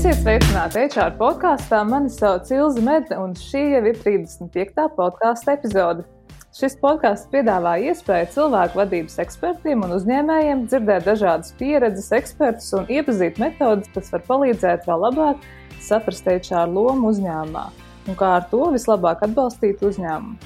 Esiet sveicināti HR podkāstā. Mani sauc Ilza Medne, un šī jau ir 35. podkāstu epizode. Šis podkāsts piedāvā iespēju cilvēku vadības ekspertiem un uzņēmējiem dzirdēt dažādas pieredzes, ekspertus un iepazīt metodas, kas var palīdzēt vēl labāk saprast HR lomu uzņēmumā un kā ar to vislabāk atbalstīt uzņēmumu.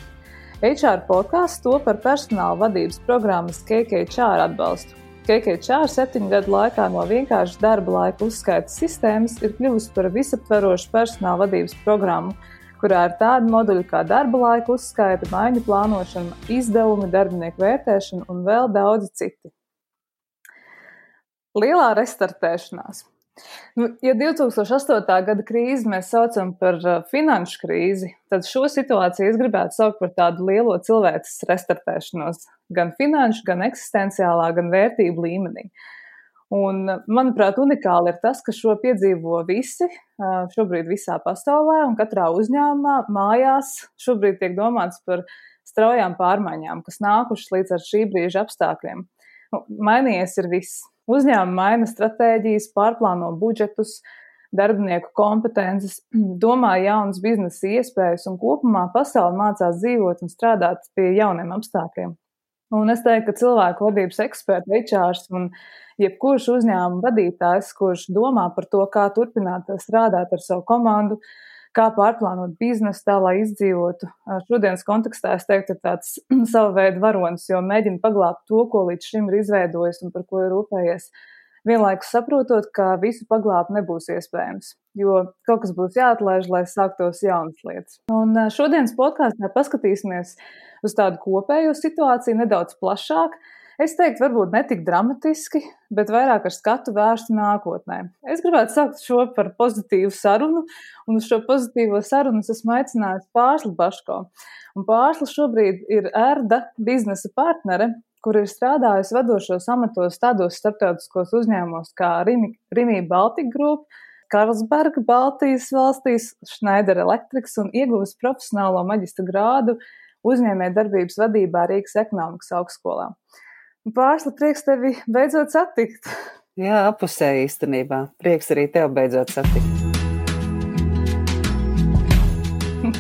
HR podkāsts to par personāla vadības programmas KKHR atbalstu. KKČR septiņu gadu laikā no vienkāršas darba laika uzskaitas sistēmas ir kļuvusi par visaptverošu personāla vadības programmu, kurā ir tādi moduļi kā darba laika uzskaita, maiņu plānošana, izdevumi, darbinieku vērtēšana un vēl daudzi citi. Lielā restartēšanās. Nu, ja 2008. gada krīzi mēs saucam par finanšu krīzi, tad šo situāciju es gribētu saukt par tādu lielo cilvēces restartēšanos, gan finanšu, gan eksistenciālā, gan vērtību līmenī. Un, manuprāt, unikāli ir tas, ka šo piedzīvo visi šobrīd visā pasaulē un katrā uzņēmumā, mājās. Šobrīd tiek domāts par straujām pārmaiņām, kas nākušas līdz ar šī brīža apstākļiem. Nu, mainījies ir viss Uzņēmumi maina stratēģijas, pārplāno budžetus, darbinieku kompetences, domā jaunas biznesa iespējas un kopumā pasauli mācās dzīvot un strādāt pie jauniem apstākļiem. Un es teiktu, ka cilvēku vadības eksperti, HRs un jebkurš uzņēmuma vadītājs, kurš domā par to, kā turpināt strādāt ar savu komandu, uh, kā pārplānot biznesu tā, lai izdzīvotu. Šodienas kontekstā es teiktu, ir tāds sava veida varonis, jo mēģina paglābt to, ko līdz šim ir izveidojis un par ko ir rūpējies. Vienlaikus saprotot, ka visu paglābt nebūs iespējams, jo kaut kas būs jāatlaiž, lai sāktos jaunas lietas. Un šodienas podkāstā paskatīsimies uz tādu kopējo situāciju nedaudz plašāk, Es teiktu, varbūt ne tik dramatiski, bet vairāk ar skatu vērstu nākotnē. Es gribētu saukt šo par pozitīvu sarunu, un uz šo pozitīvo sarunu es esmu aicinājusi Pārslu Baško. Un Pārsla šobrīd ir ērda biznesa partnere, kur ir strādājusi vadošos amatos tādos starptautiskos uzņēmumos kā Rimī Baltic Group, Karlsberga, Baltijas valstīs, Schneider Electrics un ieguvusi profesionālo maģistra grādu uzņēmē darbības vadībā Rīgas ekonomikas augstskolā. Pārsla prieks tevi beidzot satikt. Jā, apusē īstenībā. Prieks arī tev beidzot satikt.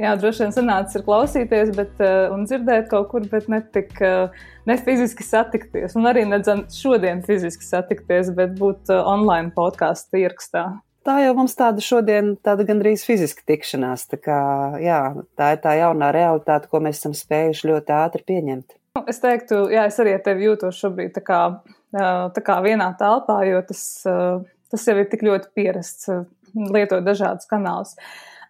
Jā, droši vien sanācis ir klausīties bet, uh, un dzirdēt kaut kur, bet ne tik uh, ne fiziski satikties. Un arī nedzam šodien fiziski satikties, bet būt uh, online podkāstu ierakstā. Tā jau mums tāda šodien, tāda gandrīz fiziska tikšanās. Tā, kā, jā, tā ir tā jaunā realitāte, ko mēs esam spējuši ļoti ātri pieņemt. Es teiktu, jā, es arī ar tevi jūtos šobrīd tā kā, tā kā vienā telpā, jo tas, tas jau ir tik ļoti pierasts lietot dažādus kanālus.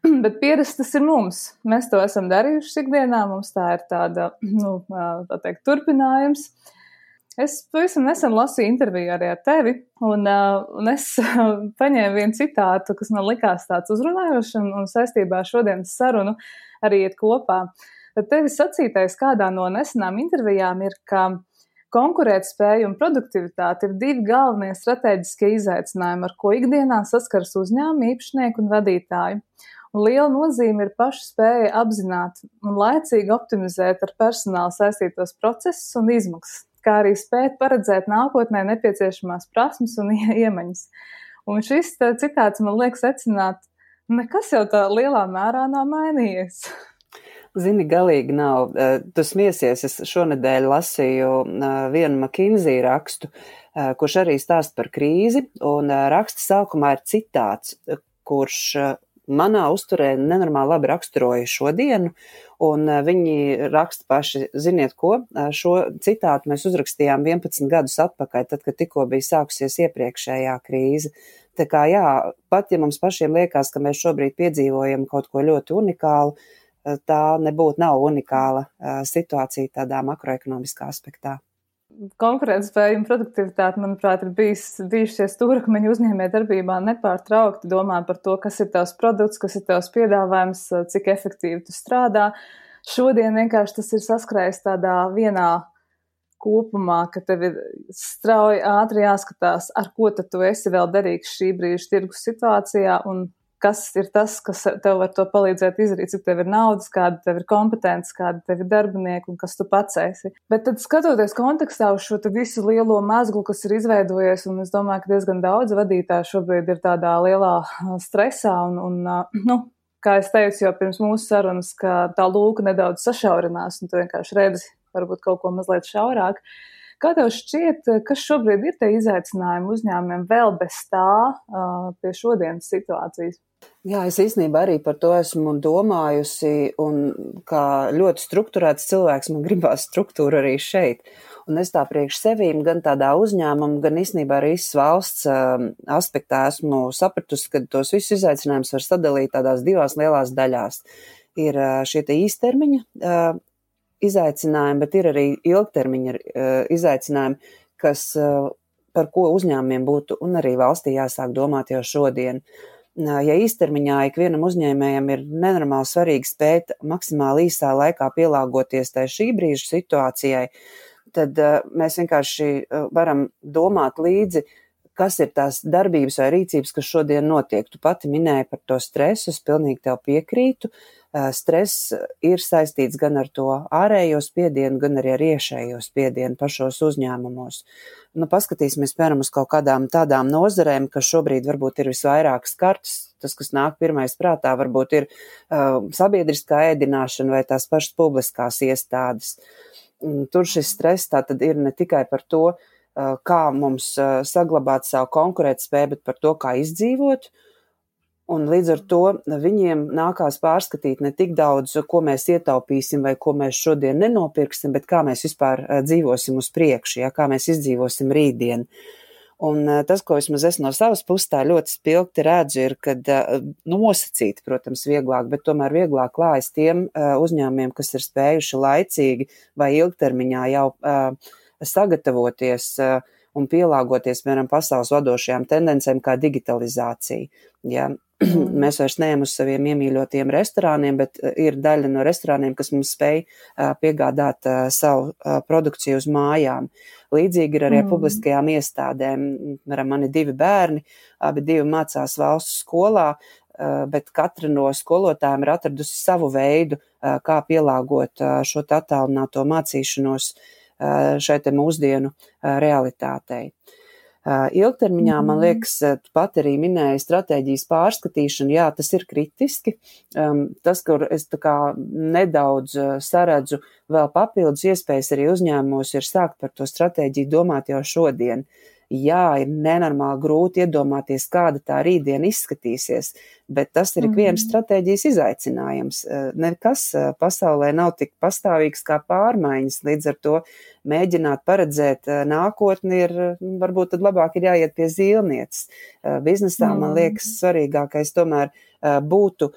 Bet pierasts tas ir mums. Mēs to esam darījuši ikdienā, mums tā ir tāda, nu, tā teikt, turpinājums. Es pavisam nesen lasīju interviju arī ar tevi, un, un es paņēmu vienu citātu, kas man likās tāds uzrunājošs un, un saistībā ar šodienas sarunu arī iet kopā. Uh, Tad tevis sacītais kādā no nesenām intervijām ir, ka konkurētspēja un produktivitāte ir divi galvenie strateģiskie izaicinājumi, ar ko ikdienā saskars uzņēmumi, īpašnieki un vadītāji. Un liela nozīme ir paša spēja apzināt un laicīgi optimizēt ar personālu saistītos procesus un izmaksas, kā arī spēt paredzēt nākotnē nepieciešamās prasmes un iemaņas. Un šis citāts man liek secināt, nekas jau tā lielā mērā nav mainījies. Zini, galīgi nav. Eh, tu smiesies, es šonadēļ lasīju eh, vienu McKinsey rakstu, eh, kurš arī stāst par krīzi, un raksta sākumā ir citāts, kurš manā uzturē nenormāli labi raksturoja šodienu, un viņi raksta paši, ziniet ko, šo citātu mēs uzrakstījām 11 gadus atpakaļ, tad, kad tikko bija sākusies iepriekšējā krīze. Tā kā jā, pat ja mums pašiem liekas, ka mēs šobrīd piedzīvojam kaut ko ļoti unikālu, tā nebūtu nav unikāla situācija tādā makroekonomiskā aspektā. Konkurētspēja un produktivitāte, manuprāt, ir bijis, bijušie stūrakmeņi uzņēmē darbībā nepārtraukti domā par to, kas ir tavs produkts, kas ir tavs piedāvājums, cik efektīvi tu strādā. Šodien vienkārši tas ir saskrējis tādā vienā kopumā, ka tev ir strauji ātri jāskatās, ar ko tu esi vēl derīgs šī brīža tirgus situācijā un kas ir tas, kas tev var to palīdzēt izdarīt, cik tev ir naudas, kāda tev ir kompetence, kāda tev ir darbinieki un kas tu pats esi. Bet tad skatoties kontekstā uz šo visu lielo mezglu, kas ir izveidojies, un es domāju, ka diezgan daudz vadītāju šobrīd ir tādā lielā stresā un, un nu, kā es teicu jau pirms mūsu sarunas, ka tā lūka nedaudz sašaurinās, un tu vienkārši redzi varbūt kaut ko mazliet šaurāk. Kā tev šķiet, kas šobrīd ir tie izaicinājumi uzņēmumiem vēl bez tā pie šodienas situācijas? Jā, es īstenībā arī par to esmu domājusi, un kā ļoti strukturēts cilvēks, man gribās struktūru arī šeit. Un es tā priekš sevīm, gan tādā uzņēmuma, gan īstenībā arī valsts uh, aspektā esmu sapratusi, ka tos visus izaicinājumus var sadalīt tādās divās lielās daļās. Ir uh, šie te īstermiņa uh, izaicinājumi, bet ir arī ilgtermiņa izaicinājumi, kas, par ko uzņēmumiem būtu un arī valstī jāsāk domāt jau šodien. Ja īstermiņā ikvienam uzņēmējam ir nenormāli svarīgi spēt maksimāli īsā laikā pielāgoties tai šī brīža situācijai, tad mēs vienkārši varam domāt līdzi, kas ir tās darbības vai rīcības, kas šodien notiek. Tu pati minēji par to stresu, es pilnīgi tev piekrītu. Uh, stress ir saistīts gan ar to ārējo spiedienu, gan arī ar iešējo spiedienu pašos uzņēmumos. Nu, paskatīsimies, piemēram, uz kaut kādām tādām nozarēm, kas šobrīd varbūt ir visvairāk skartas. Tas, kas nāk pirmais prātā, varbūt ir uh, sabiedriskā ēdināšana vai tās pašas publiskās iestādes. Tur šis stress tā tad ir ne tikai par to, uh, kā mums uh, saglabāt savu konkurētspēju, bet par to, kā izdzīvot, uh, Un līdz ar to viņiem nākās pārskatīt ne tik daudz, ko mēs ietaupīsim vai ko mēs šodien nenopirksim, bet kā mēs vispār eh, dzīvosim uz priekšu, ja, kā mēs izdzīvosim rītdien. Un eh, tas, ko vismaz es no savas puses tā ļoti spilgti redzu, ir, ka eh, nosacīt, protams, vieglāk, bet tomēr vieglāk klājas tiem uzņēmumiem, kas ir spējuši laicīgi vai ilgtermiņā jau sagatavoties un pielāgoties, piemēram, pasaules vadošajām tendencēm kā digitalizācija. Ja, mēs vairs neejam uz saviem iemīļotiem restorāniem, bet eh, ir daļa no restorāniem, kas mums spēj uh, piegādāt uh, savu uh, produkciju uz mājām. Līdzīgi ir arī mm. publiskajām iestādēm. Man ir divi bērni, abi divi mācās valsts skolā, bet katra no skolotājiem ir atradusi savu veidu, kā pielāgot šo attālināto mācīšanos šai te mūsdienu realitātei. Ilgtermiņā, man mhm. liekas, pat arī minēji stratēģijas pārskatīšanu, jā, tas ir kritiski. Tas, kur es nedaudz saredzu vēl papildus iespējas arī uzņēmumos, ir sākt par to stratēģiju domāt jau šodien jā, ir nenormāli grūti iedomāties, kāda tā rītdiena izskatīsies, bet tas ir ikvienas mm. stratēģijas izaicinājums. Eh, nekas eh, pasaulē nav tik pastāvīgs kā pārmaiņas, līdz ar to mēģināt paredzēt eh, nākotni ir, varbūt tad labāk ir jāiet pie zīlnieces. Biznesā, mm. man liekas, svarīgākais tomēr būtu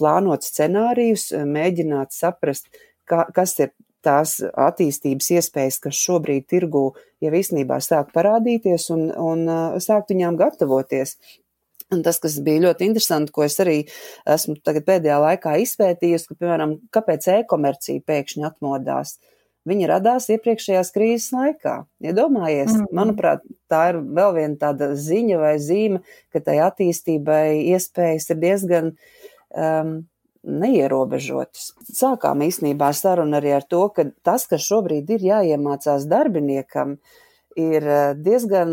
plānot scenārijus, mēģināt saprast, kā, kas ir tās attīstības iespējas, kas šobrīd tirgū jau īstenībā sāk parādīties un, un uh, sākt viņām gatavoties. Un tas, kas bija ļoti interesanti, ko es arī esmu pēdējā laikā izpētījusi, ka, piemēram, kāpēc e-komercija pēkšņi atmodās. Viņa radās iepriekšējās krīzes laikā. Iedomājies, ja mm. manuprāt, tā ir vēl viena tāda ziņa vai zīme, ka tai attīstībai iespējas ir diezgan um, neierobežotas. Sākām īstenībā sarunu arī ar to, ka tas, kas šobrīd ir jāiemācās darbiniekam, ir eh, diezgan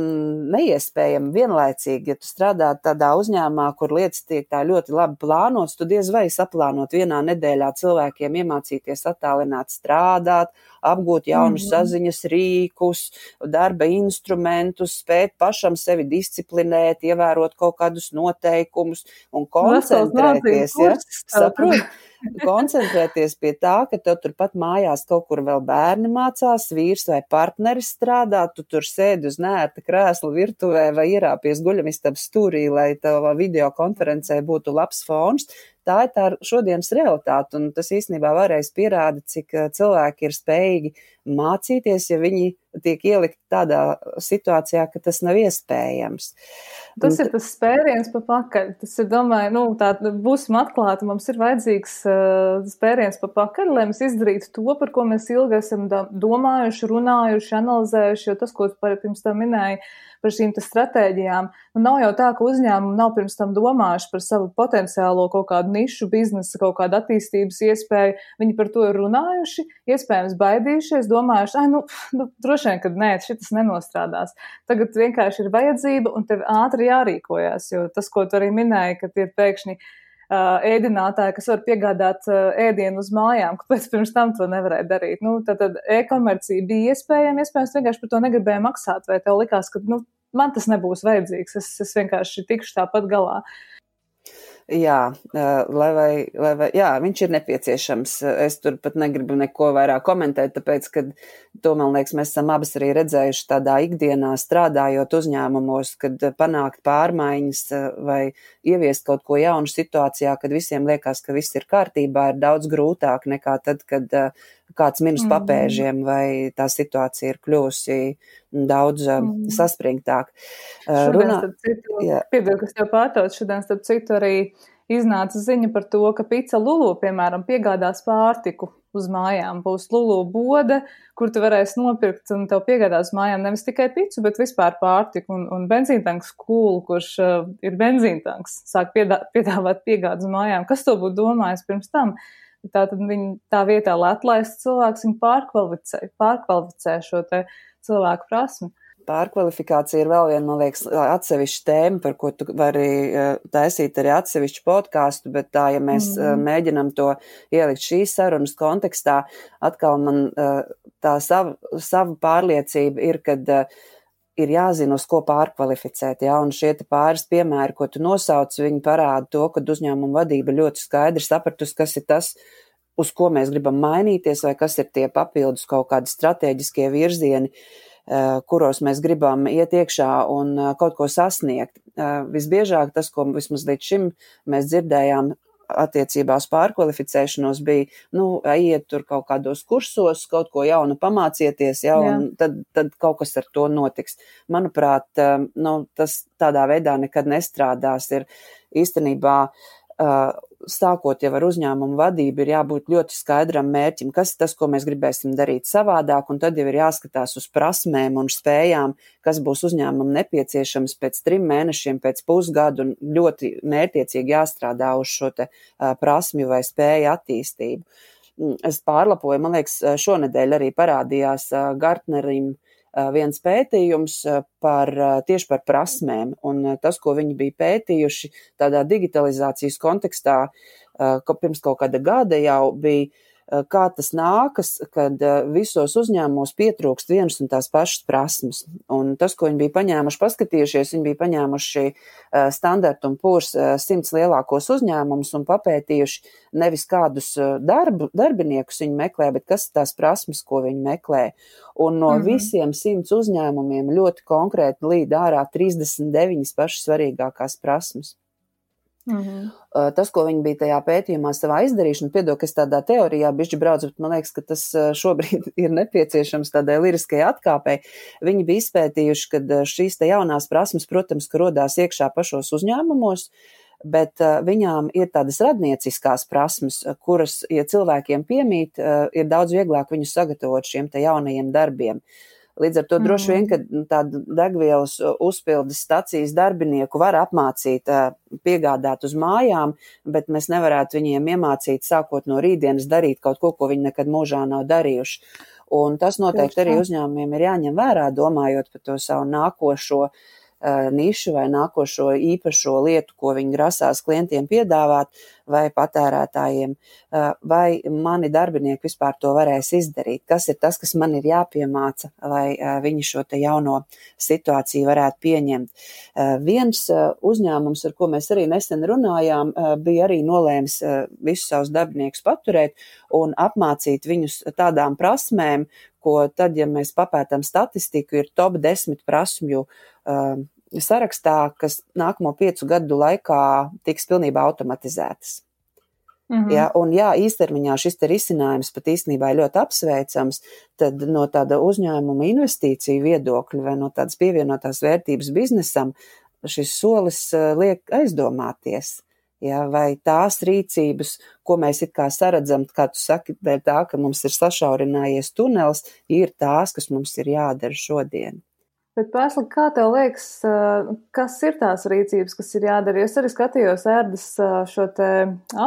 neiespējami vienlaicīgi. Ja tu strādā tādā uzņēmumā, kur lietas tiek tā ļoti labi plānotas, tu diez vai saplānot vienā nedēļā cilvēkiem iemācīties attālināt strādāt, apgūt jaunus mm -hmm. saziņas rīkus, darba instrumentus, spēt pašam sevi disciplinēt, ievērot kaut kādus noteikumus un koncentrēties. Ja? Saprot? koncentrēties pie tā, ka tev turpat mājās kaut kur vēl bērni mācās, vīrs vai partneris strādā, tu tur sēdi uz nērta krēsla virtuvē vai ierāpies guļamistabas stūrī, lai tavā video konferencē būtu labs fons tā ir tā šodienas realitāte, un tas īstenībā varēs pierādīt, cik eh, cilvēki ir spējīgi mācīties, ja viņi tiek ielikt tādā situācijā, ka tas nav iespējams. Tas ir tas spēriens pa pakaļ. Tas ir, domāju, nu, tā būsim atklāti, mums ir vajadzīgs uh, spēriens pa pakaļ, lai mēs izdarītu to, par ko mēs ilgi esam domājuši, runājuši, analizējuši, jo tas, ko pirms tam minēju, par šīm stratēģijām. Nu, nav jau tā, ka uzņēmumi nav pirms tam domājuši par savu potenciālo kaut kādu nišu biznesa, kaut kādu attīstības iespēju. Viņi par to ir runājuši, iespējams baidījušies, domājuši, ah, nu, nu droši vien, ka nē, šis nenostrādās. Tagad vienkārši ir vajadzība un tev ātri jārīkojas, jo tas, ko tu arī minēji, ka tie pēkšņi ēdinātāji, kas var piegādāt ēdienu uz mājām, kāpēc pirms tam to nevarēja darīt. Nu, tad tad e-komercija bija iespējama, iespējams, vienkārši par to negribēja maksāt, vai tev likās, ka nu, man tas nebūs vajadzīgs, es, es vienkārši tikšu tāpat galā. Jā, lai vai, lai vai, jā, viņš ir nepieciešams. Es tur pat negribu neko vairāk komentēt, tāpēc, ka to, man liekas, mēs esam abas arī redzējuši tādā ikdienā strādājot uzņēmumos, kad panākt pārmaiņas vai ieviest kaut ko jaunu situācijā, kad visiem liekas, ka viss ir kārtībā, ir daudz grūtāk nekā tad, kad kāds minus mm. papēžiem vai tā situācija ir kļūsi daudz mm. saspringtāk. Runā, Piedod, kas tev pārtauc, šodien starp citu arī iznāca ziņa par to, ka Pica Lulu, piemēram, piegādās pārtiku uz mājām. Būs Lulu bode, kur tu varēsi nopirkt un tev piegādās mājām nevis tikai picu, bet vispār pārtiku. Un, un benzīntanks kūlu, kurš uh, ir benzīntanks, sāk piedā, piedāvāt piegādes mājām. Kas to būtu domājis pirms tam? Tātad viņi tā vietā, lai atlaistu cilvēks, viņi pārkvalificē, pārkvalificē šo cilvēku prasmi. Pārkvalifikācija ir vēl viena, man liekas, atsevišķa tēma, par ko tu vari taisīt arī atsevišķu podkāstu, bet tā, ja mēs mm. mēģinam to ielikt šīs sarunas kontekstā, atkal man tā sava, sava pārliecība ir, kad ir jāzina, uz ko pārkvalificēt, jā, un šie pāris piemēri, ko tu nosauc, viņi parāda to, ka uzņēmuma vadība ļoti skaidri sapratus, kas ir tas, uz ko mēs gribam mainīties, vai kas ir tie papildus kaut kādi strateģiskie virzieni, uh, Eh, kuros mēs gribam iet iekšā un eh, kaut ko sasniegt. Eh, visbiežāk tas, ko vismaz līdz šim mēs dzirdējām attiecībā uz pārkvalificēšanos, bija, nu, iet tur kaut kādos kursos, kaut ko jaunu pamācieties, ja, un tad, tad kaut kas ar to notiks. Manuprāt, nu, tas tādā veidā nekad nestrādās. Ir īstenībā sākot jau ar uzņēmumu vadību, ir jābūt ļoti skaidram mērķim, kas ir tas, ko mēs gribēsim darīt savādāk, un tad jau ir jāskatās uz prasmēm un spējām, kas būs uzņēmumam nepieciešams pēc trim mēnešiem, pēc pusgadu, un ļoti mērķiecīgi jāstrādā uz šo te prasmju vai spēju attīstību. Mm, es pārlapoju, man liekas, šonedēļ arī parādījās Gartnerim viens pētījums par tieši par prasmēm, un tas, ko viņi bija pētījuši tādā digitalizācijas kontekstā, ka pirms kaut kāda gada jau bija kā tas nākas, kad eh, visos uzņēmumos pietrūkst vienas un tās pašas prasmes. Un tas, ko viņi bija paņēmuši, paskatījušies, viņi bija paņēmuši eh, standartu un pūrs simts lielākos uzņēmumus un papētījuši nevis kādus darbu, darbiniekus viņi meklē, bet kas ir tās prasmes, ko viņi meklē. Un no mm -hmm. visiem simts uzņēmumiem ļoti konkrēti līd ārā 39 pašas svarīgākās prasmes. Mm -hmm. Tas, ko viņi bija tajā pētījumā savā izdarīšanā, piedod, ka es tādā teorijā bišķi braucu, bet man liekas, ka tas šobrīd ir nepieciešams tādai liriskai atkāpei. Viņi bija izpētījuši, ka šīs te jaunās prasmes, protams, ka rodās iekšā pašos uzņēmumos, bet viņām ir tādas radnieciskās prasmes, kuras, ja cilvēkiem piemīt, ir daudz vieglāk viņus sagatavot šiem te jaunajiem darbiem. Līdz ar to droši vien, ka mm, tādu degvielas uzpildes stacijas darbinieku var apmācīt, piegādāt uz mājām, bet mēs nevarētu viņiem iemācīt sākot no rītdienas darīt kaut ko, ko viņi nekad mūžā nav darījuši. Un tas noteikti arī uzņēmumiem ir jāņem vērā, domājot par to savu nākošo uh, nišu vai nākošo īpašo lietu, ko viņi grasās klientiem piedāvāt vai patērētājiem, vai mani darbinieki vispār to varēs izdarīt, kas ir tas, kas man ir jāpiemāca, lai viņi šo te jauno situāciju varētu pieņemt. Viens uzņēmums, ar ko mēs arī nesen runājām, bija arī nolēmis visus savus darbiniekus paturēt un apmācīt viņus tādām prasmēm, ko tad, ja mēs papētām statistiku, ir top 10 prasmju uh, sarakstā, kas nākamo piecu gadu laikā tiks pilnībā automatizētas. -hmm. ja, un, jā, īstermiņā šis risinājums pat īstenībā ir ļoti apsveicams, tad no tāda uzņēmuma investīciju viedokļa vai no tādas pievienotās vērtības biznesam šis solis liek aizdomāties. Ja, vai tās rīcības, ko mēs it kā saredzam, kā tu saki, dēļ tā, ka mums ir sašaurinājies tunelis, ir tās, kas mums ir jādara šodien. Bet, Pēsli, kā tev liekas, kas ir tās rīcības, kas ir jādara? Es arī skatījos ērdas šo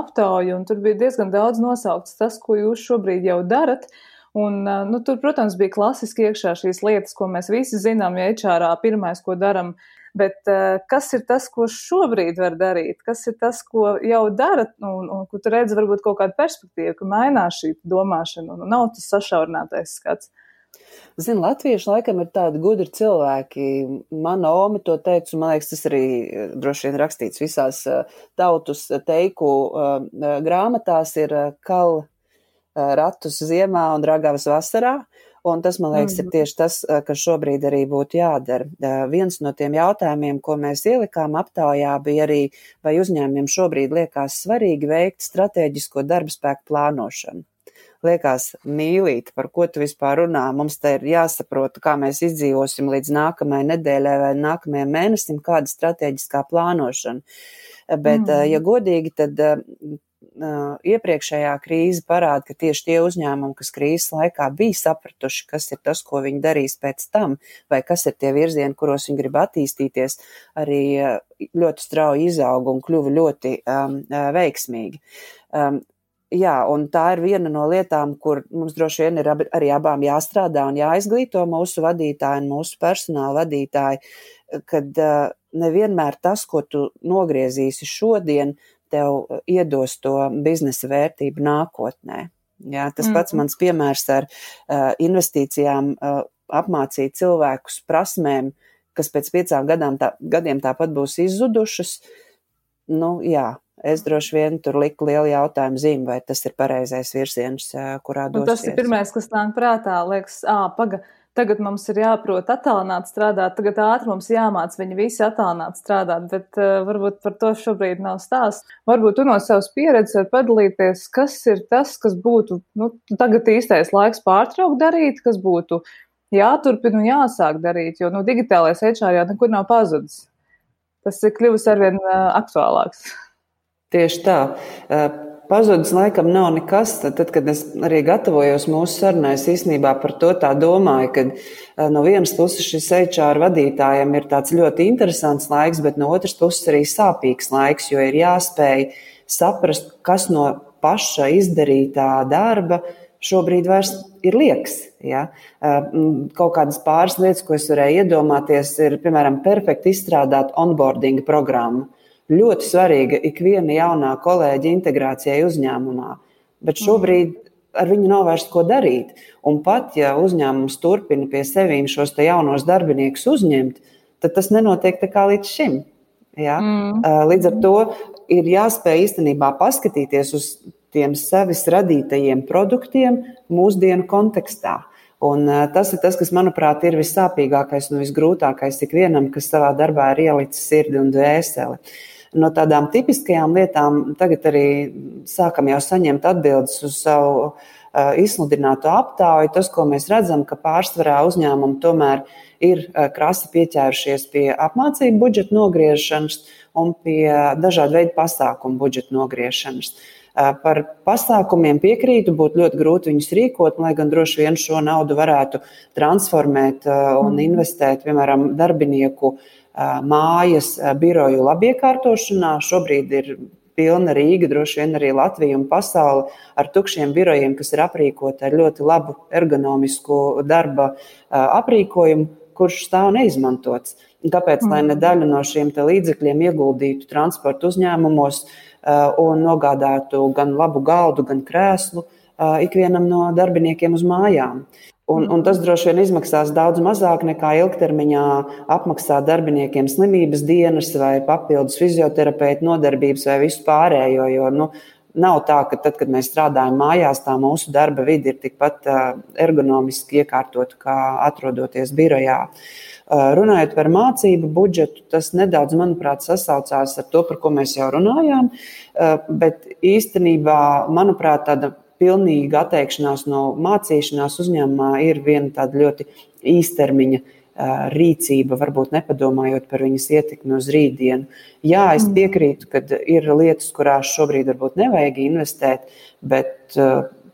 aptauju, un tur bija diezgan daudz nosaukts tas, ko jūs šobrīd jau darat. Un, nu, tur, protams, bija klasiski iekšā šīs lietas, ko mēs visi zinām, ja HR pirmais, ko daram. Bet kas ir tas, ko šobrīd var darīt? Kas ir tas, ko jau dara, un, un ko tu redzi varbūt kaut kādu perspektīvu, ka mainās šī domāšana, un nav tas sašaurinātais skats? Zinu, latvieši laikam ir tādi gudri cilvēki. Mana oma to teica, un man liekas, tas arī eh, droši vien rakstīts visās eh, tautus teiku eh, grāmatās ir kal ratus ziemā un ragavas vasarā. Un tas, man liekas, ir mm. tieši tas, kas šobrīd arī būtu jādara. Viens no tiem jautājumiem, ko mēs ielikām aptaujā, bija arī, vai uzņēmumiem šobrīd liekas svarīgi veikt strateģisko darba spēku plānošanu liekas, mīlīt, par ko tu vispār runā. Mums te ir jāsaprot, kā mēs izdzīvosim līdz nākamajai nedēļai vai nākamajam mēnesim, kāda strateģiskā plānošana. Bet, mm. ja godīgi, tad iepriekšējā krīze parāda, ka tieši tie uzņēmumi, kas krīzes laikā bija sapratuši, kas ir tas, ko viņi darīs pēc tam, vai kas ir tie virzieni, kuros viņi grib attīstīties, arī ļoti strauji izauga un kļuva ļoti um, veiksmīgi. Um, jā, un tā ir viena no lietām, kur mums droši vien ir arī abām jāstrādā un jāizglīto mūsu vadītāji un mūsu personāla vadītāji, kad uh, nevienmēr tas, ko tu nogriezīsi šodien, tev iedos to biznesa vērtību nākotnē. Jā, tas mm. pats mans piemērs ar uh, investīcijām uh, apmācīt cilvēkus prasmēm, kas pēc piecām gadām tā, gadiem tāpat būs izzudušas. Nu, jā, es droši vien tur liku lielu jautājumu zīmi, vai tas ir pareizais virziens, kurā doties. Nu, tas ir pirmais, kas nāk prātā, liekas, ā, paga, tagad mums ir jāprot attālināt strādāt, tagad ātri mums jāmāc viņi visi attālināt strādāt, bet uh, varbūt par to šobrīd nav stāsts. Varbūt tu no savas pieredzes var padalīties, kas ir tas, kas būtu, nu, tagad īstais laiks pārtraukt darīt, kas būtu jāturpina un jāsāk darīt, jo, nu, digitālais HR jau nekur nav pazudis. Tas ir kļuvis arvien uh, aktuālāks. Tieši tā. Pazudis laikam nav nekas. Tad, tad, kad es arī gatavojos mūsu sarunai, es īstenībā par to tā domāju, ka no vienas puses šis HR vadītājiem ir tāds ļoti interesants laiks, bet no otras puses arī sāpīgs laiks, jo ir jāspēj saprast, kas no paša izdarītā darba šobrīd vairs ir liekas. Ja? Kaut kādas pāris lietas, ko es varēju iedomāties, ir, piemēram, perfekti izstrādāt onboarding programmu ļoti svarīga ikviena jaunā kolēģa integrācijai uzņēmumā. Bet mhm. šobrīd ar viņu nav vairs ko darīt. Un pat ja uzņēmums turpina pie sevis šos jaunos darbiniekus uzņemt, tad tas nenotiek tā kā līdz šim. Ja? Mm. Līdz ar to ir jāspēj īstenībā paskatīties uz tiem sevis radītajiem produktiem mūsdienu kontekstā. Un tas ir tas, kas, manuprāt, ir vissāpīgākais un visgrūtākais ikvienam, kas savā darbā ir ielicis sirdi un dvēseli. Uh, no tādām tipiskajām lietām tagad arī sākam jau saņemt atbildes uz savu uh, izsludināto aptauju. Tas, ko mēs redzam, ka pārsvarā uzņēmumi tomēr ir uh, krasi pieķērušies pie apmācību budžeta nogriešanas un pie dažādu veidu pasākumu budžeta nogriešanas. Uh, par pasākumiem piekrītu, būtu ļoti grūti viņus rīkot, lai gan droši vien šo naudu varētu transformēt un mm. investēt, piemēram, darbinieku uh, mājas biroju labiekārtošanā. Šobrīd ir pilna Rīga, droši vien arī Latvija un pasaule ar tukšiem birojiem, kas ir aprīkoti ar ļoti labu ergonomisku darba aprīkojumu, kurš stāv neizmantots. Kāpēc lai ne daļu no šiem līdzekļiem ieguldītu transporta uzņēmumos un nogādātu gan labu galdu, gan krēslu ikvienam no darbiniekiem uz mājām? Un, un tas droši vien izmaksās daudz mazāk nekā ilgtermiņā apmaksāt darbiniekiem slimības dienas vai papildus fizioterapeitu nodarbības vai visu pārējo. Jo nu, Nav tā, ka tad, kad mēs strādājam mājās, tā mūsu darba vide ir tikpat ergonomiski iekārtota, kā atrodoties birojā. Runājot par mācību budžetu, tas nedaudz, manuprāt, sasaucās ar to, par ko mēs jau runājām. Bet īstenībā, manuprāt, tāda pilnīga atteikšanās no mācīšanās uzņēmumā ir viena tāda ļoti īstermiņa rīcība, varbūt nepadomājot par viņas ietekmi uz rītdienu. Jā, es mm. piekrītu, ka ir lietas, kurās šobrīd varbūt nevajag investēt, bet,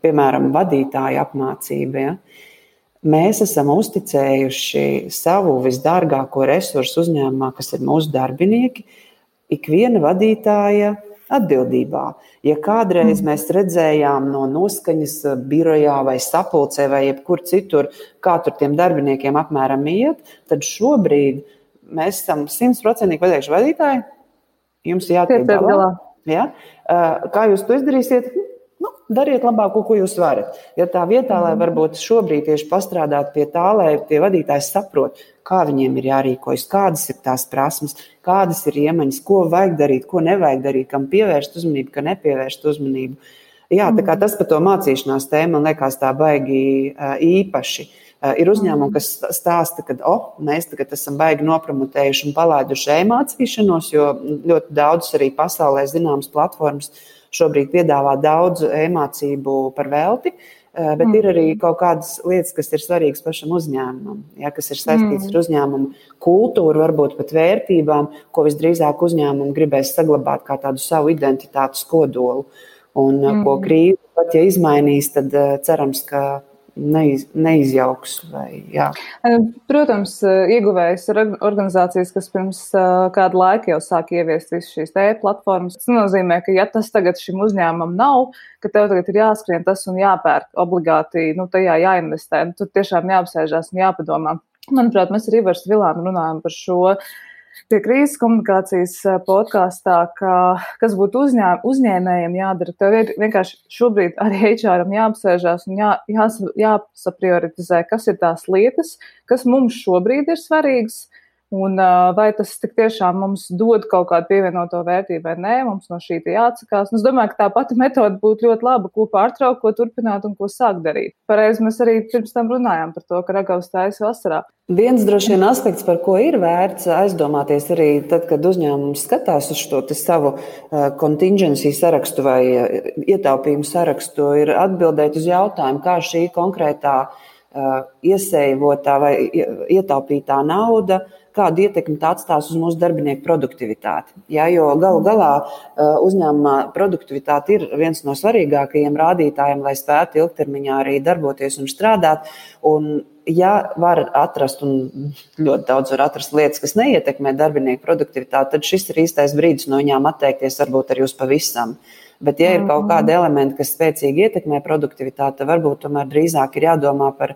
piemēram, vadītāja apmācība. Ja? Mēs esam uzticējuši savu visdārgāko resursu uzņēmumā, kas ir mūsu darbinieki. Ikviena vadītāja atbildībā. Ja kādreiz mēs redzējām no noskaņas birojā vai sapulcē vai jebkur citur, kā tur tiem darbiniekiem apmēram iet, tad šobrīd mēs esam simtprocentīgi pateikšu vadītāji, jums jātiek galā. Ja? Kā jūs to izdarīsiet? Dariet labāko, ko jūs varat. Ja tā vietā, lai mm. varbūt šobrīd tieši pastrādāt pie tā, lai tie vadītāji saprot, kā viņiem ir jārīkojas, kādas ir tās prasmes, kādas ir iemaņas, ko vajag darīt, ko nevajag darīt, kam pievērst uzmanību, kam nepievērst uzmanību. Jā, tā kā mhm. tas par to mācīšanās tēmu man liekas tā baigi īpaši. Ir uzņēmumi, kas stāsta, ka oh, mēs tagad esam baigi nopramotējuši un palaiduši e-mācīšanos, jo ļoti daudz arī pasaulē zināmas platformas šobrīd piedāvā daudz e-mācību par velti. Eh, bet mm. ir arī kaut kādas lietas, kas ir svarīgas pašam uzņēmumam, ja, kas ir saistītas mm. ar uzņēmumu kultūru, varbūt pat vērtībām, ko visdrīzāk uzņēmumi gribēs saglabāt kā tādu savu identitātes kodolu. Un mm. ko krīze pat ja izmainīs, tad eh, cerams, ka neiz, neizjauks. Vai, jā. Protams, ieguvējs ir organizācijas, kas pirms kāda laika jau sāk ieviest visas šīs e-platformas. Tas nozīmē, ka ja tas tagad šim uzņēmumam nav, ka tev tagad ir jāskrien tas un jāpērk obligāti, nu, tajā jāinvestē, nu, tur tiešām jāapsēžās un jāpadomā. Manuprāt, mēs ar Ivaru Vilānu runājam par šo pie krīzes komunikācijas eh, podkāstā, ka, kas būtu uzņē, uzņēmējiem jādara. Tev ir vienkārši šobrīd arī HR-am jāapsēžās un jā, jās, jāsaprioritizē, kas ir tās lietas, kas mums šobrīd ir svarīgas Un vai tas tiešām mums dod kaut kādu pievienoto vērtību vai nē, mums no šī jāatsakās. Un es domāju, ka tā pati metode būtu ļoti laba, ko pārtraukt, ko turpināt un ko sākt darīt. Pareizi mēs arī pirms tam runājām par to, ka ragavs taisa vasarā. Viens droši vien aspekts, par ko ir vērts aizdomāties arī tad, kad uzņēmums skatās uz šo savu contingency sarakstu vai ietaupījumu sarakstu, ir atbildēt uz jautājumu, kā šī konkrētā iesējotā vai ietaupītā nauda kādu ietekmi tā atstās uz mūsu darbinieku produktivitāti. Ja, jo galu galā uzņēmuma produktivitāte ir viens no svarīgākajiem rādītājiem, lai spētu ilgtermiņā arī darboties un strādāt. Un, ja var atrast, un ļoti daudz var atrast lietas, kas neietekmē darbinieku produktivitāti, tad šis ir īstais brīdis no viņām atteikties varbūt arī uz pavisam. Bet, ja ir kaut mhm. kādi elementi, kas spēcīgi ietekmē produktivitāti, tad varbūt tomēr drīzāk ir jādomā par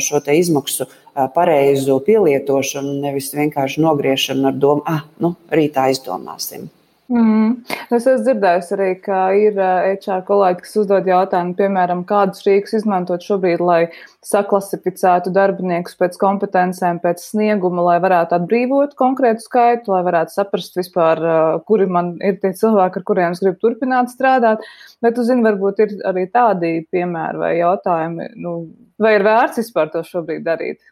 šo izmaksu pareizu pielietošanu, nevis vienkārši nogriešanu ar domu, ah, nu, rītā izdomāsim. Mm. Es esmu dzirdējusi arī, ka ir HR kolēģi, kas uzdod jautājumu, piemēram, kādus rīkus izmantot šobrīd, lai saklasificētu darbiniekus pēc kompetencēm, pēc snieguma, lai varētu atbrīvot konkrētu skaitu, lai varētu saprast vispār, kuri man ir tie cilvēki, ar kuriem es gribu turpināt strādāt. Bet, tu zini, varbūt ir arī tādi piemēri vai jautājumi, nu, vai ir vērts vispār to šobrīd darīt?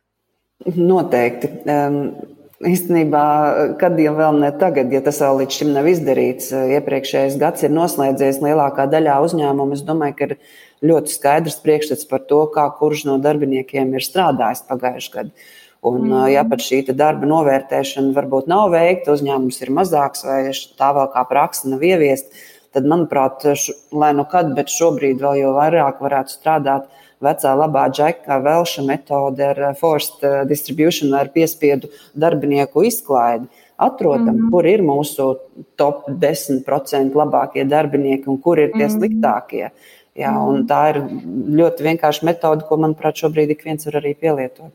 Noteikti. Um, īstenībā, kad jau vēl ne tagad, ja tas vēl līdz šim nav izdarīts, iepriekšējais gads ir noslēdzies lielākā daļā uzņēmumu. Es domāju, ka ir ļoti skaidrs priekšstats par to, kā kurš no darbiniekiem ir strādājis pagājušajā gadā. Un, mm. ja pat šī darba novērtēšana varbūt nav veikta, uzņēmums ir mazāks vai tā vēl kā praksa nav ieviesta, tad, manuprāt, š, lai nu kad, bet šobrīd vēl jau vairāk varētu strādāt vecā labā džeka velša metode ar eh, forced eh, distribution, ar piespiedu darbinieku izklaidi. Atrodam, mm -hmm. kur ir mūsu top 10% labākie darbinieki un kur ir tie mm -hmm. sliktākie. Jā, -hmm. Tā ir ļoti vienkārša metode, ko, manuprāt, šobrīd ik viens var arī pielietot.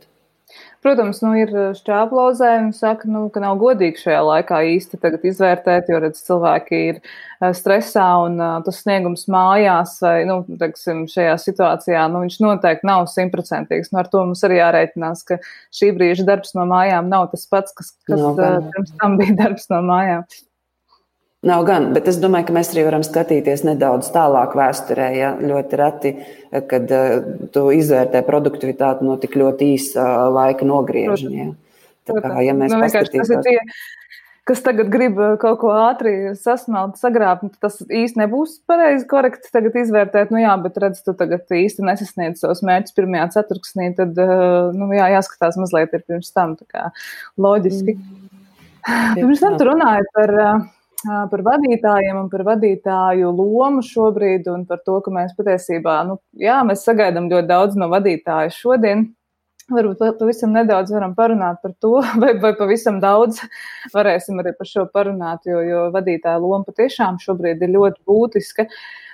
Protams, nu, ir šķēplozē un saka, nu, ka nav godīgi šajā laikā īsti izvērtēt, jo redz, cilvēki ir stresā un tas sniegums mājās vai, nu, teiksim, šajā situācijā, nu, viņš noteikti nav simtprocentīgs. Nu, ar to mums arī jārēķinās, ka šī brīža darbs no mājām nav tas pats, kas, kas no, pirms tam bija darbs no mājām. Nav gan, bet es domāju, ka mēs arī varam skatīties nedaudz tālāk vēsturē. Ja? Ļoti reti, kad uh, tu izvērtē produktivitāti no tik ļoti īsa laika nogriežņa. Ja? Tā kā, ja mēs nu, paskatītos... Tas ir tie, kas tagad grib kaut ko ātri sasmelt, sagrābt, nu, tas īsti nebūs pareizi korekti tagad izvērtēt. Nu jā, bet redz, tu tagad īsti nesasniedz savus mērķus pirmajā ceturksnī, tad, nu jā, jāskatās mazliet ir pirms tam, tā kā loģiski. Mm. Pirms tam tu runāji par par vadītājiem un par vadītāju lomu šobrīd un par to, ka mēs patiesībā, nu, jā, mēs sagaidām ļoti daudz no vadītāja šodien. Varbūt pavisam nedaudz varam parunāt par to, vai, vai pavisam daudz varēsim arī par šo parunāt, jo, jo vadītāja loma patiešām šobrīd ir ļoti būtiska.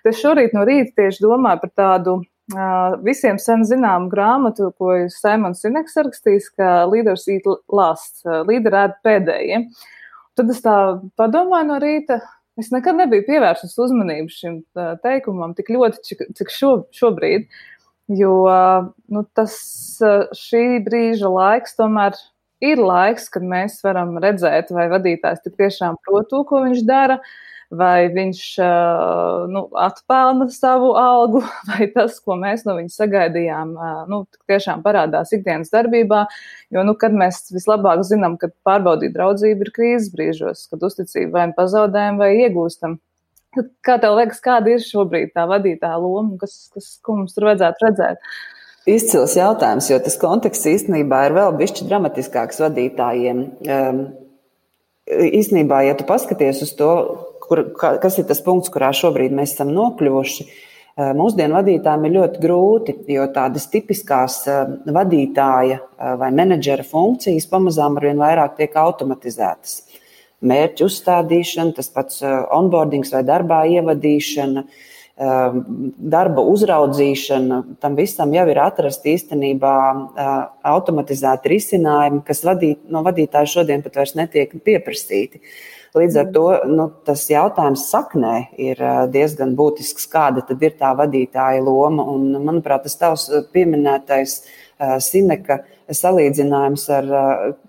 Es šorīt no rīta tieši domāju par tādu uh, visiem sen zināmu grāmatu, ko Simons Sineks rakstījis, ka Leaders Eat Last, līderi ēd pēdējiem. Ja? Tad es tā padomāju no rīta. Es nekad nebiju pievērsus uzmanību šim teikumam tik ļoti, cik, cik šo, šobrīd. Jo nu, tas šī brīža laiks tomēr ir laiks, kad mēs varam redzēt, vai vadītājs tiešām prot to, ko viņš dara, uh, vai viņš nu, atpelna savu algu, vai tas, ko mēs no viņa sagaidījām, nu, tiešām parādās ikdienas darbībā. Jo, nu, kad mēs vislabāk zinām, ka pārbaudīt draudzību ir krīzes brīžos, kad uzticību vai nu pazaudējam, vai iegūstam. Tad, kā tev liekas, kāda ir šobrīd tā vadītāja loma, kas, kas, ko mums tur vajadzētu redzēt? Izcils jautājums, jo tas konteksts īstenībā ir vēl bišķi dramatiskāks vadītājiem. Um, īstenībā, ja tu paskaties uz to, kur, kas ir tas punkts, kurā šobrīd mēs esam nokļuvuši. Eh, mūsdienu vadītājiem ir ļoti grūti, jo tādas tipiskās eh, vadītāja eh, vai menedžera funkcijas pamazām arvien vairāk tiek automatizētas. Mērķu uzstādīšana, tas pats onboardings vai darbā ievadīšana, darba uzraudzīšana, tam visam jau ir atrasti īstenībā automatizēti risinājumi, kas vadīt, no vadītāja šodien pat vairs netiek pieprasīti. Līdz ar to nu, tas jautājums saknē ir diezgan būtisks, kāda tad ir tā vadītāja loma. Un, manuprāt, tas tavs pieminētais Sineka salīdzinājums ar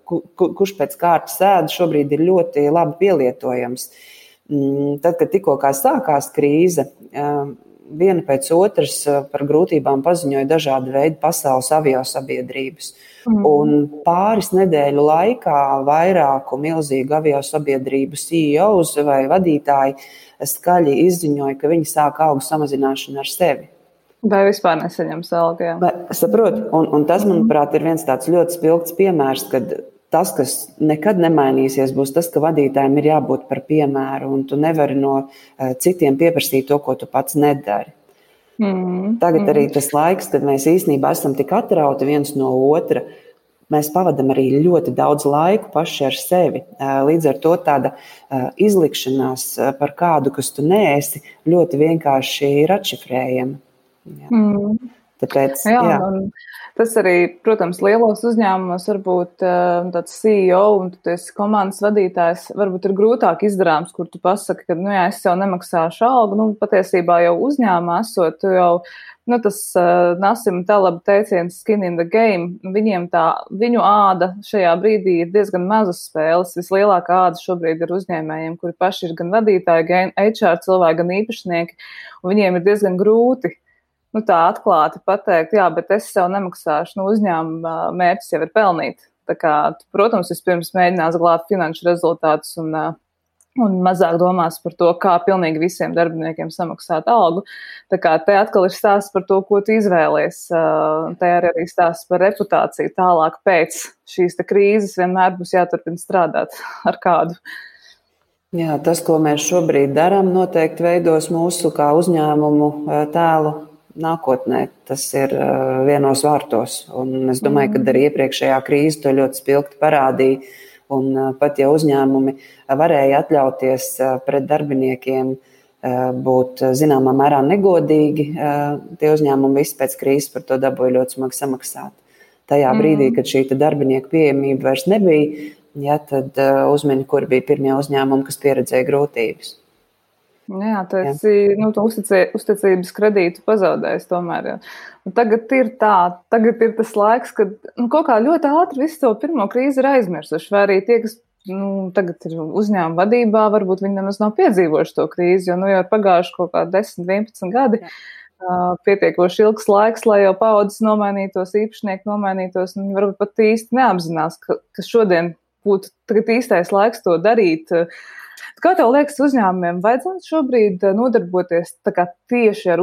kurš pēc kārtas sēda šobrīd ir ļoti labi pielietojams. Mm, tad, kad tikko sākās krīze, viena pēc otras par grūtībām paziņoja dažādi veidi pasaules avio sabiedrības. Mm. Un pāris nedēļu laikā vairāku milzīgu avio sabiedrību CEOs vai vadītāji skaļi izziņoja, ka viņi sāk algu samazināšanu ar sevi. Vai vispār nesaņems algu? Saprotu, un, un tas, manuprāt, ir viens tāds ļoti spilgts piemērs, kad tas, kas nekad nemainīsies, būs tas, ka vadītājiem ir jābūt par piemēru, un tu nevari no uh, citiem pieprasīt to, ko tu pats nedari. Mm, Tagad mm. arī tas laiks, kad mēs īstenībā esam tik atrauti viens no otra. Mēs pavadām arī ļoti daudz laika paši ar sevi. Uh, līdz ar to tāda uh, izlikšanās par kādu, kas tu neesi, ļoti vienkārši ir atšifrējama. Jā. Mm. Tāpēc, jā, jā. Un, Tas arī, protams, lielos uzņēmumos varbūt uh, tāds CEO un tu esi komandas vadītājs, varbūt ir grūtāk izdarāms, kur tu pasaki, ka, nu jā, es jau nemaksāšu algu, nu, patiesībā jau uzņēmumā esot, tu jau, nu, tas uh, Nasim Talaba teiciens skin in the game, viņiem tā, viņu āda šajā brīdī ir diezgan mazas spēles. Vislielākā āda šobrīd ir uzņēmējiem, kuri paši ir gan vadītāji, gan HR cilvēki, gan īpašnieki, un viņiem ir diezgan grūti nu, tā atklāti pateikt, jā, bet es sev nemaksāšu, nu, uzņēmuma mērķis jau ir pelnīt. Tā kā, tu, protams, vispirms mēģinās glābt finanšu rezultātus un, un mazāk domās par to, kā pilnīgi visiem darbiniekiem samaksāt algu. Tā kā te atkal ir stāsts par to, ko tu izvēlies. Te ir arī stāsts par reputāciju tālāk pēc šīs krīzes vienmēr būs jāturpina strādāt ar kādu. Jā, tas, ko mēs šobrīd darām, noteikti veidos mūsu kā uzņēmumu tēlu nākotnē. Tas ir vienos vārtos. Un es domāju, ka arī iepriekšējā krīze to ļoti spilgti parādīja. Un pat ja uzņēmumi varēja atļauties pret darbiniekiem būt zināmā mērā negodīgi, tie uzņēmumi visi pēc krīzes par to dabūja ļoti smagi samaksāt. Tajā brīdī, kad šī darbinieku pieejamība vairs nebija, ja, tad uzmini, kur bija pirmie uzņēmumi, kas pieredzēja grūtības. Jā, tas ir nu, uzticības kredītu pazaudējis tomēr. Jā. Tagad ir tā, tagad ir tas laiks, kad nu, kaut kā ļoti ātri visu to pirmo krīzi ir aizmirsuši. Vai arī tie, kas nu, tagad ir uzņēmuma vadībā, varbūt viņi nemaz nav piedzīvojuši to krīzi, jo nu, jau ir pagājuši kaut kādi 10, 11 gadi. Uh, pietiekoši ilgs laiks, lai jau paudzes nomainītos, īpašnieki nomainītos. Viņi varbūt pat īsti neapzinās, ka, ka šodien būtu īstais laiks to darīt. Kā tev liekas, uzņēmumiem vajadzētu šobrīd nodarboties tieši ar,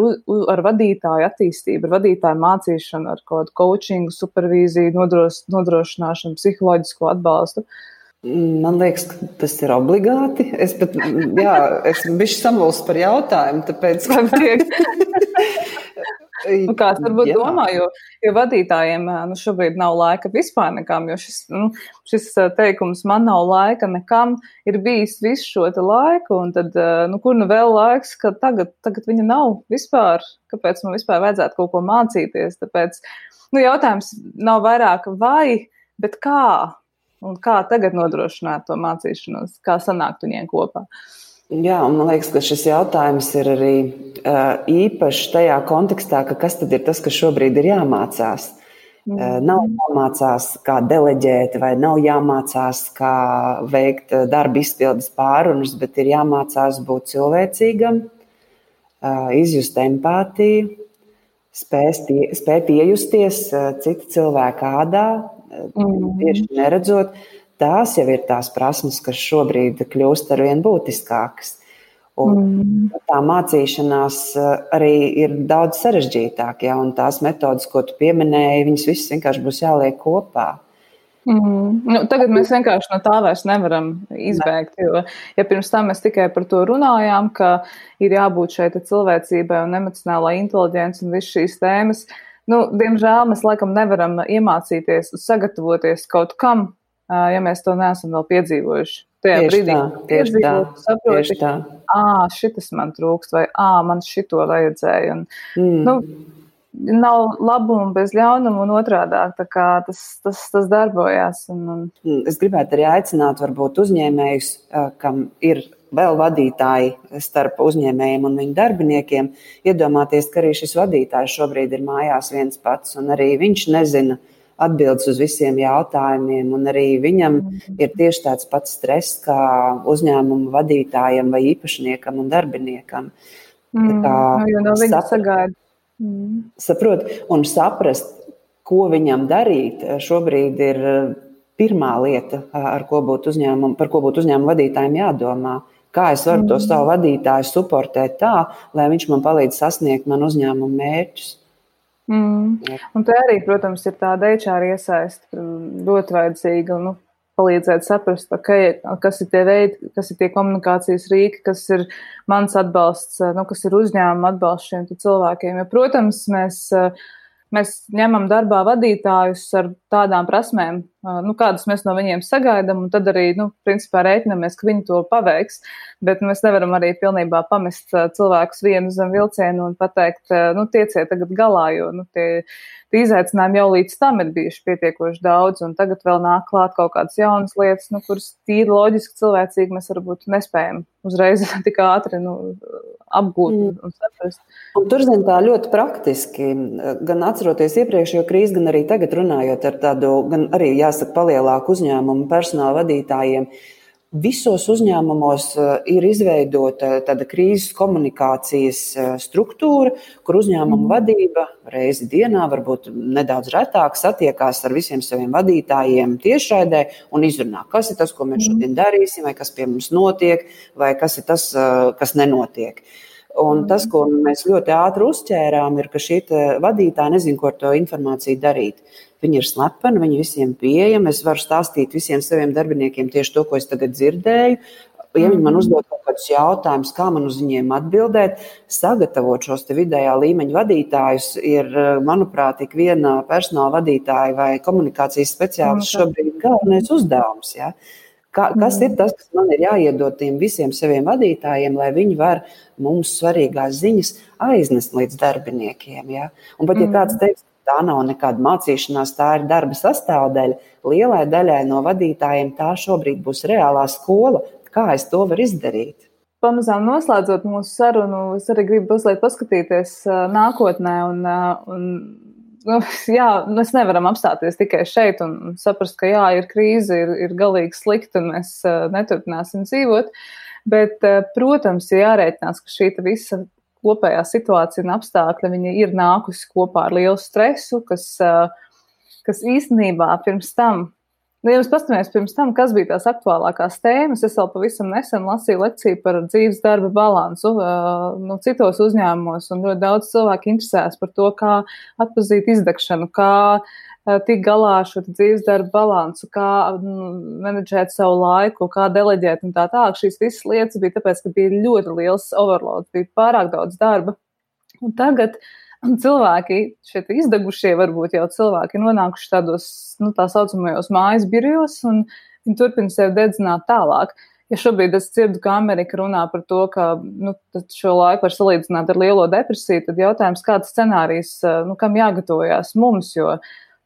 ar vadītāju attīstību, ar vadītāju mācīšanu, ar kaut kādu coachingu, supervīziju, nodros, nodrošināšanu, psiholoģisko atbalstu? Man liekas, ka tas ir obligāti. Es pat, jā, esmu bijis samulsis par jautājumu, tāpēc. nu, kāds varbūt jā. domā, jo, jo vadītājiem nu, šobrīd nav laika vispār nekam, jo šis, nu, šis teikums man nav laika nekam ir bijis visu šo laiku, un tad, nu, kur nu vēl laiks, ka tagad, tagad viņa nav vispār, kāpēc man vispār vajadzētu kaut ko mācīties, tāpēc, nu, jautājums nav vairāk vai, bet kā, Un kā tagad nodrošināt to mācīšanos, kā sanākt viņiem kopā? Jā, man liekas, ka šis jautājums ir arī uh, īpašs tajā kontekstā, ka kas tad ir tas, kas šobrīd ir jāmācās. Mm. Uh, nav jāmācās, kā deleģēt, vai nav jāmācās, kā veikt darba izpildes pārunas, bet ir jāmācās būt cilvēcīgam, uh, izjust empātiju, spēst, spēt iejusties cita cilvēka ādā, mm. tieši neredzot, tās jau ir tās prasmes, kas šobrīd kļūst ar vien būtiskākas. Un mm. tā mācīšanās eh, arī ir daudz sarežģītāka, ja, un tās metodas, ko tu pieminēji, viņas visas vienkārši būs jāliek kopā. Mm. Nu, tagad mēs vienkārši no tā vairs nevaram izbēgt. Jo, ja pirms tam mēs tikai par to runājām, ka ir jābūt šai cilvēcībai un emocionālai inteligencei un visas šīs tēmas, Nu, diemžēl mēs laikam nevaram iemācīties, sagatavoties kaut kam, ja mēs to neesam vēl piedzīvojuši. Tajā tieši brīdī, tā, tieši tā, saproti, tieši tā. Ah, šitas man trūkst, vai ah, man šito vajadzēja. Un, mm. nu, nav labumu bez ļaunuma un otrādāk. Tas, tas, tas darbojās. Un, un... Mm, es gribētu arī aicināt varbūt uzņēmējus, kam ir vēl vadītāji starp uzņēmējiem un viņu darbiniekiem, iedomāties, ka arī šis vadītājs šobrīd ir mājās viens pats, un arī viņš nezina atbildes uz visiem jautājumiem, un arī viņam ir tieši tāds pats stress kā uzņēmuma vadītājam vai īpašniekam un darbiniekam. Mm, kā, nu, no viņa sagaida. Mm. Saprot, un saprast, ko viņam darīt, šobrīd ir pirmā lieta, ko būtu uzņēmuma, par ko būtu uzņēmuma vadītājiem jādomā. Kā es varu to savu vadītāju suportēt tā, lai viņš man palīdz sasniegt man uzņēmuma mērķus? Mm. Un te arī, protams, ir tāda HR iesaiste ļoti vajadzīga. Nu, palīdzēt saprast, okay, kas ir tie veidi, kas ir tie komunikācijas rīki, kas ir mans atbalsts, nu, kas ir uzņēmuma atbalsts šiem cilvēkiem. Jo, protams, mēs mēs ņemam darbā vadītājus ar tādām prasmēm, nu, kādas mēs no viņiem sagaidām, un tad arī, nu, principā rēķinamies, ka viņi to paveiks. Bet mēs nevaram arī pilnībā pamest cilvēkus vienu zem vilcienu un pateikt, nu, tieciet tagad galā, jo, nu, tie, tie izaicinājumi jau līdz tam ir bijuši pietiekoši daudz, un tagad vēl nāk klāt kaut kādas jaunas lietas, nu, kuras tīri loģiski cilvēcīgi mēs varbūt nespējam uzreiz tik ātri nu, apgūt mm. un saprast. Un tur zin tā ļoti praktiski, gan atceroties iepriekšējo krīzi, gan arī tagad runājot ar tādu, gan arī jāsaka palielāku uzņēmumu personāla vadītājiem. Visos uzņēmumos eh, ir izveidota tāda krīzes komunikācijas eh, struktūra, kur uzņēmuma mm. vadība reizi dienā, varbūt nedaudz retāk, satiekās ar visiem saviem vadītājiem tiešraidē un izrunā, kas ir tas, ko mēs mm. šodien darīsim, vai kas pie mums notiek, vai kas ir tas, eh, kas nenotiek. Un tas, ko mēs ļoti ātri uzķērām, ir, ka šī vadītāja nezina, ko ar to informāciju darīt. Viņi ir slepeni, viņi visiem pieejami. Es varu stāstīt visiem saviem darbiniekiem tieši to, ko es tagad dzirdēju. Ja viņi man mhm. uzdod kaut kādus jautājumus, kā man uz viņiem atbildēt, sagatavot šos vidējā līmeņa vadītājus, ir, manuprāt, ik viena personāla vadītāja vai komunikācijas speciālists šobrīd galvenais uzdevums. Ja? Kā, kas ir tas, kas man ir jāiedod tiem visiem saviem vadītājiem, lai viņi var mums svarīgās ziņas aiznest līdz darbiniekiem? Ja? Un pat ja kāds mhm. teiks, Tā nav nekāda mācīšanās, tā ir darba sastāvdaļa. Lielai daļai no vadītājiem tā šobrīd būs reālā skola. Kā es to varu izdarīt? Pamazām noslēdzot mūsu sarunu, es arī gribu mazliet paskatīties nākotnē un, un nu, jā, mēs nevaram apstāties tikai šeit un saprast, ka jā, ir krīze, ir, ir galīgi slikti un mēs neturpināsim dzīvot. Bet, protams, ir jārēķinās, ka šī visa kopējā situācija un apstākļi ir nākusi kopā ar lielu stresu, kas, uh, kas īstenībā pirms tam Nu, ja mēs paskatāmies pirms tam, kas bija tās aktuālākās tēmas, es vēl pavisam nesen lasīju lekciju par dzīves darba balansu nu, citos uzņēmumos, un ļoti daudz cilvēku interesēs par to, kā atpazīt izdegšanu, kā tikt galā ar šo dzīves darba balansu, kā nu, menedžēt savu laiku, kā deleģēt un tā tālāk. Šīs visas lietas bija tāpēc, ka bija ļoti liels overload, bija pārāk daudz darba. Un tagad uh, Un cilvēki, šie izdegušie, varbūt jau cilvēki, nonākuši tādos nu, tā saucamajos mājas birjos, un viņi turpina sevi dedzināt tālāk. Ja šobrīd es dzirdu, ka Amerika runā par to, ka nu, šo laiku var salīdzināt ar lielo depresiju, tad jautājums, kāds scenārijs, nu, kam jāgatavojas mums, jo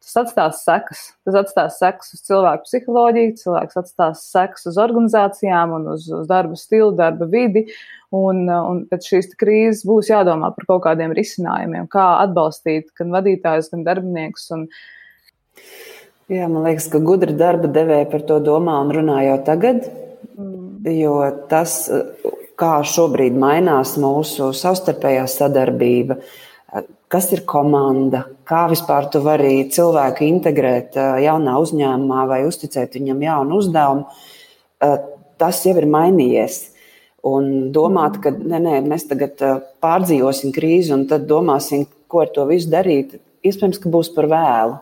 tas atstās sekas. Tas atstās sekas uz cilvēku psiholoģiju, cilvēks atstās sekas uz organizācijām un uz, uz darba stilu, darba vidi. Un, un pēc šīs krīzes būs jādomā par kaut kādiem risinājumiem, kā atbalstīt gan vadītājus, gan darbiniekus. Un... Jā, man liekas, ka gudri darba devēji par to domā un runā jau tagad, mm. jo tas, kā šobrīd mainās mūsu savstarpējā sadarbība, uh, kas ir komanda, kā vispār tu vari cilvēku integrēt jaunā uzņēmumā vai uzticēt viņam jaunu uzdevumu, tas jau ir mainījies. Un domāt, ka nē, nē, mēs tagad pārdzīvosim krīzi un tad domāsim, ko ar to visu darīt, iespējams, ka būs par vēlu.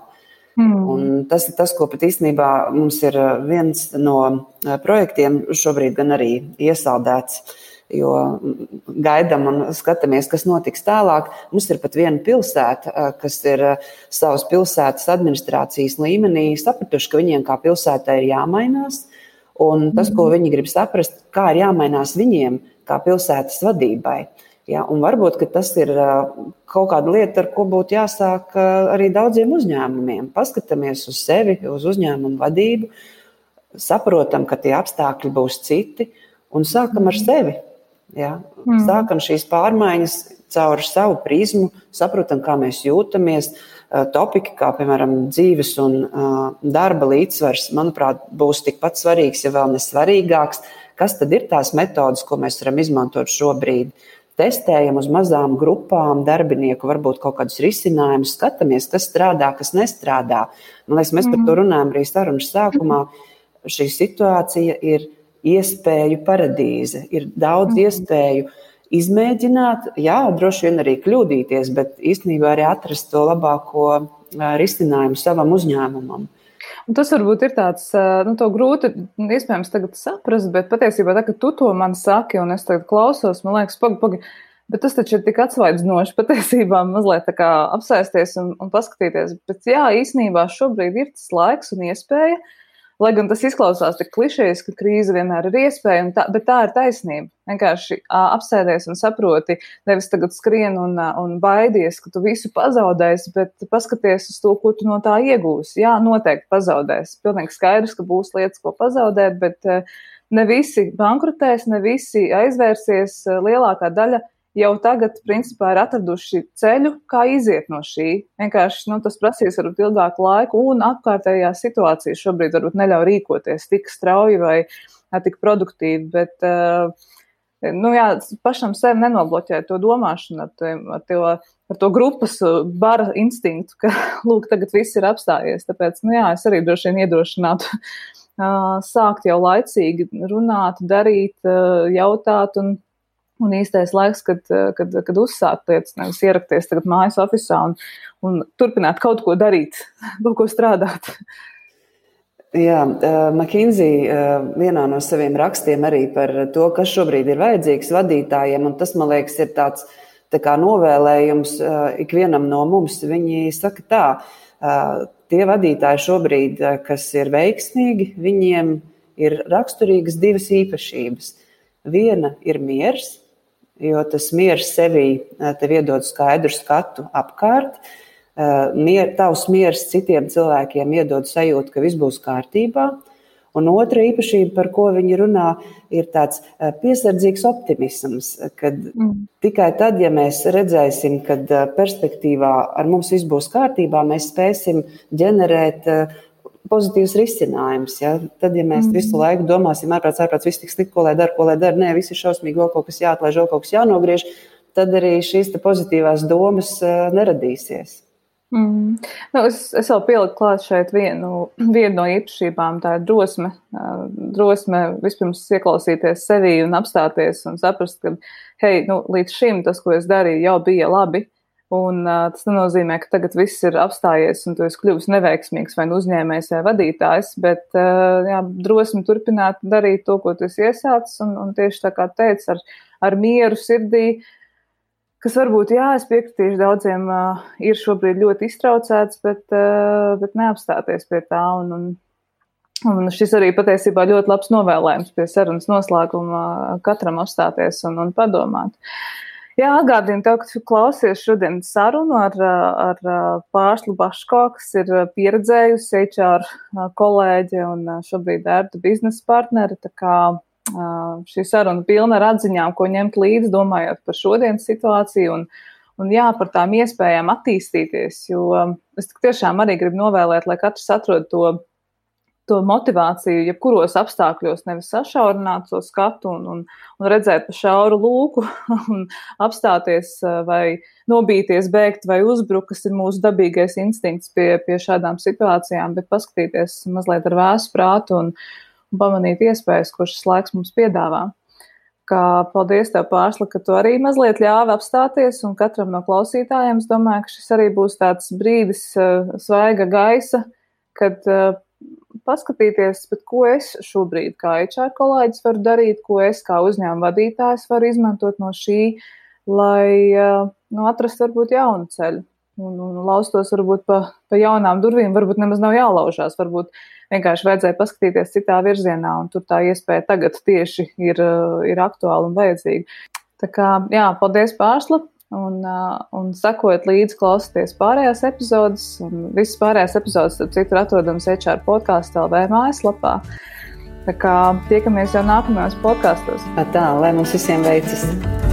Mm. Un tas ir tas, ko pat īstenībā mums ir viens no projektiem šobrīd gan arī iesaldēts. Uh, jo gaidām un skatāmies, kas notiks tālāk. Mums ir pat viena pilsēta, kas ir savas pilsētas administrācijas līmenī sapratuši, ka viņiem kā pilsētai ir jāmainās. Un tas, ko viņi grib saprast, kā ir jāmainās viņiem, kā pilsētas vadībai. Ja, un varbūt tas ir kaut kāda lieta, ar ko būtu jāsāk arī daudziem uzņēmumiem. Paskatāmies uz sevi, uz uzņēmumu vadību, saprotam, ka tie apstākļi būs citi, un sākam ar sevi. Ja? Mm. Sākam šīs pārmaiņas caur savu prizmu, saprotam, kā mēs jūtamies. Topiki, kā piemēram dzīves un darba līdzsvars, manuprāt, būs tikpat svarīgs, ja vēl nesvarīgāks. Kas tad ir tās metodas, ko mēs varam izmantot šobrīd? Testējam uz mazām grupām darbinieku, varbūt kaut kādus risinājumus, skatāmies, kas strādā, kas nestrādā. Man liekas, mēs par to mm. runājam arī sarunas sākumā. Šī situācija ir iespēju paradīze. Ir daudz mm. iespēju izmēģināt, jā, droši vien arī kļūdīties, bet īstenībā arī atrast to labāko risinājumu savam uzņēmumam. Un tas varbūt ir tāds, nu, grūti iespējams tagad saprast, bet patiesībā, tā, ka tu to man saki, un es tagad klausos, man liekas, pagaidi, pagaidi. Bet tas taču ir tik atsvaidzinoši patiesībā mazliet tā kā apsēsties un, un paskatīties. Bet jā, īsnībā šobrīd ir tas laiks un iespēja uh, Lai gan tas izklausās tik klišejas, ka krīze vienmēr ir iespēja, tā, bet tā ir taisnība. Vienkārši apsēdies un saproti, nevis tagad skrien un, un baidies, ka tu visu pazaudēsi, bet paskaties uz to, ko tu no tā iegūsi. Jā, noteikti pazaudēsi. Pilnīgi skaidrs, ka būs lietas, ko pazaudēt, bet ne visi bankrotēs, ne visi aizvērsies. Lielākā daļa jau tagad, principā, ir atraduši ceļu, kā iziet no šī. Vienkārši nu, tas prasīs varbūt ilgāku laiku, un apkārtējā situācija šobrīd varbūt neļauj rīkoties tik strauji vai tik produktīvi. Bet, uh, nu, jā, pašam sev nenobloķēt to domāšanu ar, to, ar, to, ar to grupas bara instinktu, ka, lūk, tagad viss ir apstājies. Tāpēc, nu, jā, es arī droši vien iedrošinātu sākt jau laicīgi runāt, darīt, uh, jautāt un Un īstais laiks, kad, eh, kad, kad uzsākt lietas, nevis ierakties tagad mājas oficiālā un, un turpināt kaut ko darīt, kaut ko strādāt. Jā, eh, McKinsey eh, vienā no saviem rakstiem arī par to, kas šobrīd ir vajadzīgs vadītājiem, un tas, man liekas, ir tāds tā kā novēlējums ikvienam no mums. Viņi saka tā, tie vadītāji šobrīd, kas ir veiksmīgi, viņiem ir raksturīgas divas īpašības. Viena ir miers, jo tas miers sevī eh, tev iedod skaidru skatu apkārt. Eh, mier, tavs miers citiem cilvēkiem iedod sajūtu, ka viss būs kārtībā. Un otra īpašība, par ko viņi runā, ir tāds piesardzīgs optimisms, kad mm. tikai tad, ja mēs redzēsim, ka perspektīvā ar mums viss būs kārtībā, mēs spēsim ģenerēt pozitīvs risinājums. Ja? Tad, ja mēs mm. visu laiku domāsim, ārprāts, ārprāts, viss tik slikti, ko lai dara, ko lai dara, nē, viss ir šausmīgi, vēl kaut kas jāatlaiž, vēl kaut kas jānogriež, tad arī šīs pozitīvās domas neradīsies. Mm. Nu, es, es vēl pieliku klāt šeit vienu, vienu no īpašībām. Tā ir drosme. Drosme vispirms ieklausīties sevī un apstāties un saprast, ka, hei, nu, līdz šim tas, ko es darīju, jau bija labi. Un uh, tas nenozīmē, ka tagad viss ir apstājies un tu esi kļuvis neveiksmīgs vai nu uzņēmējs vai vadītājs, bet uh, jā, drosmi turpināt darīt to, ko tu esi iesācis. Un, un tieši tā kā teici, ar, ar mieru sirdī, kas varbūt, jā, es piekritīšu daudziem, uh, ir šobrīd ļoti iztraucēts, bet, uh, bet neapstāties pie tā. Un, un, un šis arī patiesībā ļoti labs novēlējums pie sarunas noslēguma katram apstāties un, un padomāt. Uh, Jā, atgādinu tev, ka tu klausies šodienas sarunu ar, ar Pārslu Baško, kas ir pieredzējusi HR kolēģe un šobrīd ērta biznesa partneri. Tā kā šī saruna pilna ar atziņām, ko ņemt līdzi, domājot par šodienas situāciju un, un jā, par tām iespējām attīstīties. Jo es tiešām arī gribu novēlēt, lai katrs atrod to to motivāciju, jebkuros apstākļos, nevis sašaurināt to skatu un, un, un redzēt pa šauru lūku un apstāties vai nobīties, bēgt vai uzbrukt, kas ir mūsu dabīgais instinkts pie, pie šādām situācijām, bet paskatīties mazliet ar vēsu prātu un, un pamanīt iespējas, ko šis laiks mums piedāvā. Kā paldies tev, Pārsla, ka tu arī mazliet ļāvi apstāties, un katram no klausītājiem es domāju, ka šis arī būs tāds brīdis svaiga gaisa, kad paskatīties, ko es šobrīd kā HR kolēģis varu darīt, ko es kā uzņēmuma vadītājs varu izmantot no šī, lai nu, atrastu varbūt jaunu ceļu. Un, un laustos varbūt pa, pa jaunām durvīm, varbūt nemaz nav jālaužās, varbūt vienkārši vajadzēja paskatīties citā virzienā, un tur tā iespēja tagad tieši ir, ir aktuāla un vajadzīga. Tā kā, jā, paldies pārsla! Un, un sekojot līdzi, klausieties pārējās epizodes, un visas pārējās epizodes, tad citur atrodams HR podkāstu LV mājaslapā. Tā kā tiekamies jau nākamajos podkāstos. Tā, lai mums visiem veicas!